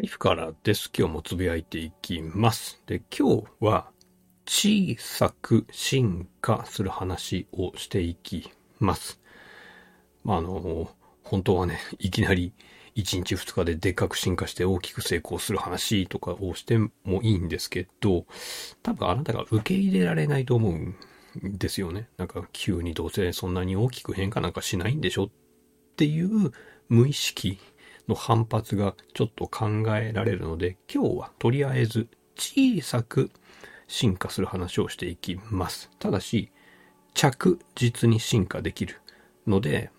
ライフからです。今日もつぶやいていきます。で、今日は小さく進化する話をしていきます。まあ、あの、本当はね、いきなり1日2日ででっかく進化して大きく成功する話とかをしてもいいんですけど、多分あなたが受け入れられないと思うんですよね。なんか急にどうせそんなに大きく変化なんかしないんでしょっていう無意識の反発がちょっと考えられるので、今日はとりあえず小さく進化する話をしていきます。ただし、着実に進化できるので、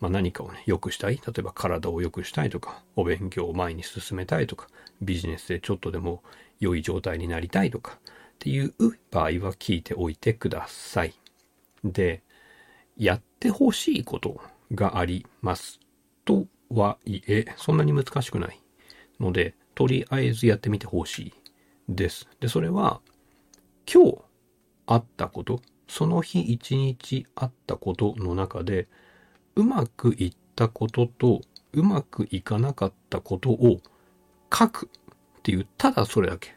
まあ、何かをね、良くしたい。例えば体を良くしたいとか、お勉強を前に進めたいとか、ビジネスでちょっとでも良い状態になりたいとか、っていう場合は聞いておいてください。で、やってほしいことがありますはいえ、そんなに難しくないので、とりあえずやってみてほしいです。で、それは、今日あったこと、その日一日あったことの中で、うまくいったことと、うまくいかなかったことを書くっていう、ただそれだけ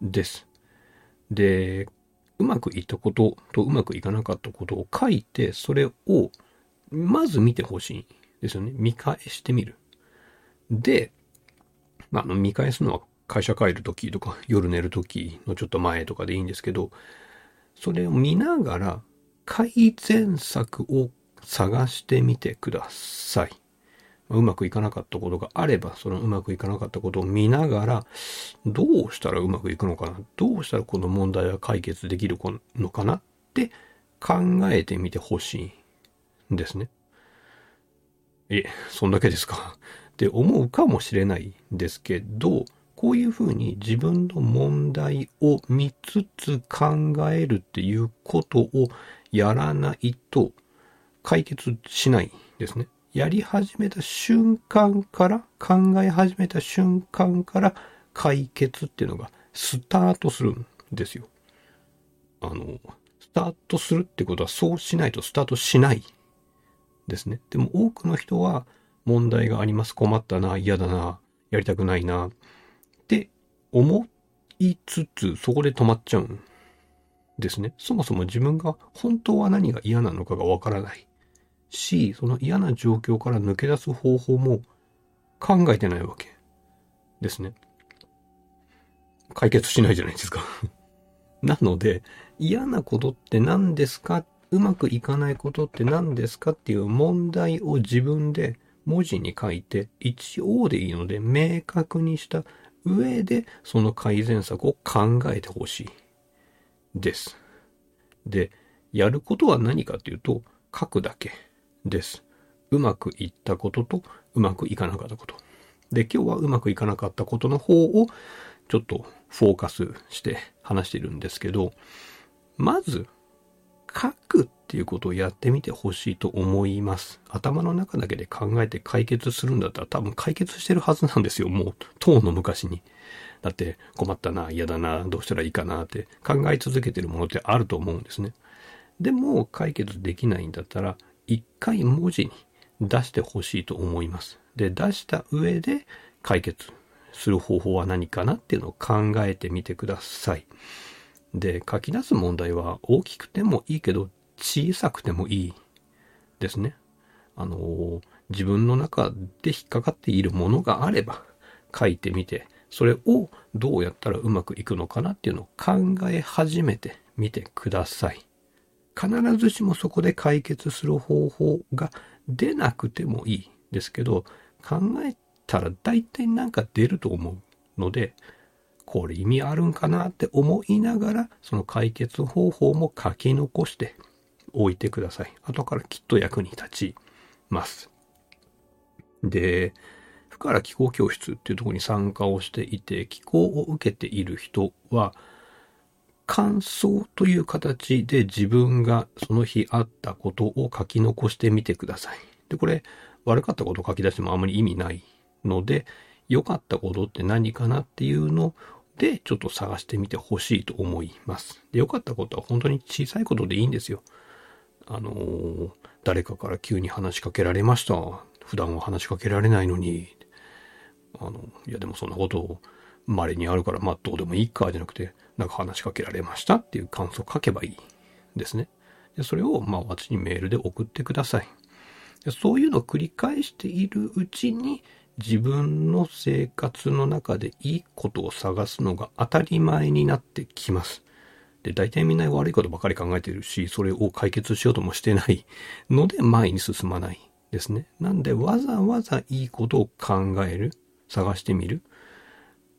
です。で、うまくいったこととうまくいかなかったことを書いて、それをまず見てほしいですよね。見返してみる。で、まあ、の、見返すのは会社帰るときとか 夜寝るときのちょっと前とかでいいんですけど、それを見ながら改善策を探してみてください。うまくいかなかったことがあれば、そのうまくいかなかったことを見ながら、どうしたらうまくいくのかなどうしたらこの問題は解決できるのかなって考えてみてほしいんですね。え、そんだけですか？って思うかもしれないんですけど、こういうふうに自分の問題を見つつ考えるっていうことをやらないと解決しないですね。やり始めた瞬間から、考え始めた瞬間から解決っていうのがスタートするんですよ。あの、スタートするってことはそうしないとスタートしないですね。でも多くの人は問題があります。困ったな、嫌だな、やりたくないな、って思いつつ、そこで止まっちゃうんですね。そもそも自分が本当は何が嫌なのかがわからないし、その嫌な状況から抜け出す方法も考えてないわけですね。解決しないじゃないですか なので、嫌なことって何ですかうまくいかないことって何ですかっていう問題を自分で文字に書いて、一応でいいので明確にした上でその改善策を考えてほしい。です。で、やることは何かというと、書くだけです。うまくいったこととうまくいかなかったこと。で、今日はうまくいかなかったことの方をちょっとフォーカスして話しているんですけど、まず書くっていうことをやってみてほしいと思います。頭の中だけで考えて解決するんだったら多分解決してるはずなんですよ。もう、当の昔に。だって困ったな、嫌だな、どうしたらいいかなって考え続けてるものってあると思うんですね。でも解決できないんだったら、一回文字に出してほしいと思います。で、出した上で解決する方法は何かなっていうのを考えてみてください。で、書き出す問題は大きくてもいいけど、小さくてもいいですね。あの、自分の中で引っかかっているものがあれば、書いてみて、それをどうやったらうまくいくのかなっていうのを考え始めてみてください。必ずしもそこで解決する方法が出なくてもいいですけど、考えたら大体なんか出ると思うので、これ意味あるんかなって思いながら、その解決方法も書き残しておいてください。後からきっと役に立ちます。で、ふから気候教室っていうとこに参加をしていて、気候を受けている人は、感想という形で自分がその日あったことを書き残してみてください。で、これ、悪かったことを書き出してもあまり意味ないので、良かったことって何かなっていうので、ちょっと探してみてほしいと思います。で、良かったことは本当に小さいことでいいんですよ。あのー、誰かから急に話しかけられました。普段は話しかけられないのに。あの、いやでもそんなことを稀にあるから、まあどうでもいいかじゃなくて、なんか話しかけられましたっていう感想を書けばいいですね。でそれを、まあ私にメールで送ってください。でそういうのを繰り返しているうちに、自分の生活の中でいいことを探すのが当たり前になってきます。で、大体みんな悪いことばかり考えているし、それを解決しようともしてないので前に進まないですね。なんでわざわざいいことを考える、探してみる？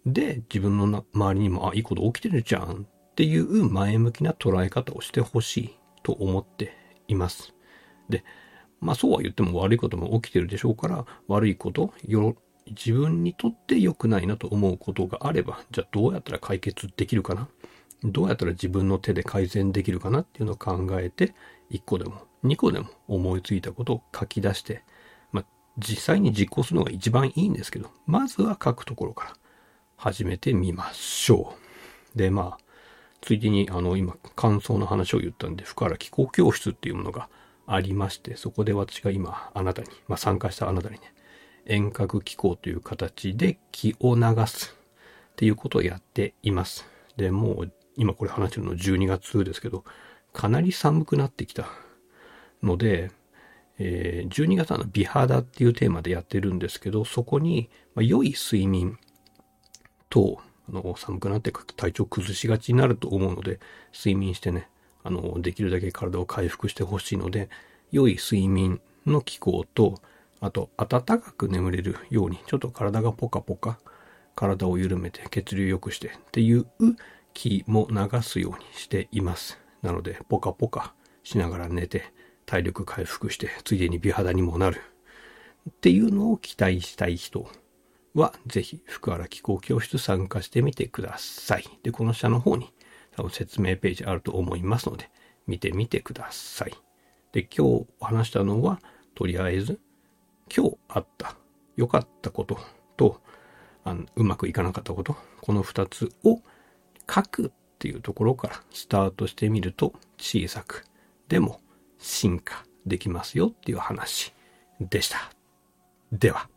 で、自分の周りにも、あ、いいこと起きてるじゃんっていう前向きな捉え方をしてほしいと思っています。で、まあそうは言っても悪いことも起きてるでしょうから、悪いこと、よ自分にとって良くないなと思うことがあれば、じゃあどうやったら解決できるかな？どうやったら自分の手で改善できるかなっていうのを考えて、1個でも2個でも思いついたことを書き出して、まあ実際に実行するのが一番いいんですけど、まずは書くところから始めてみましょう。で、まあ、ついでにあの今感想の話を言ったんで、福原気候教室っていうものがありまして、そこで私が今あなたに、まあ参加したあなたにね、遠隔気候という形で気を流すっていうことをやっています。で、もう今これ話してるの12月ですけど、かなり寒くなってきたので、えー、12月はの美肌っていうテーマでやってるんですけど、そこに、まあ、良い睡眠と、あの、寒くなって体調崩しがちになると思うので、睡眠してね、あの、できるだけ体を回復してほしいので、良い睡眠の気候と、あと、暖かく眠れるように、ちょっと体がポカポカ、体を緩めて血流良くしてっていう気も流すようにしています。なので、ポカポカしながら寝て、体力回復して、ついでに美肌にもなる。っていうのを期待したい人は、ぜひ、福原気候教室参加してみてください。で、この下の方に、多分説明ページあると思いますので、見てみてください。で、今日お話したのは、とりあえず、今日あった、良かったことと、あのうまくいかなかったこと、この二つを書くっていうところからスタートしてみると小さく、でも進化できますよっていう話でした。では。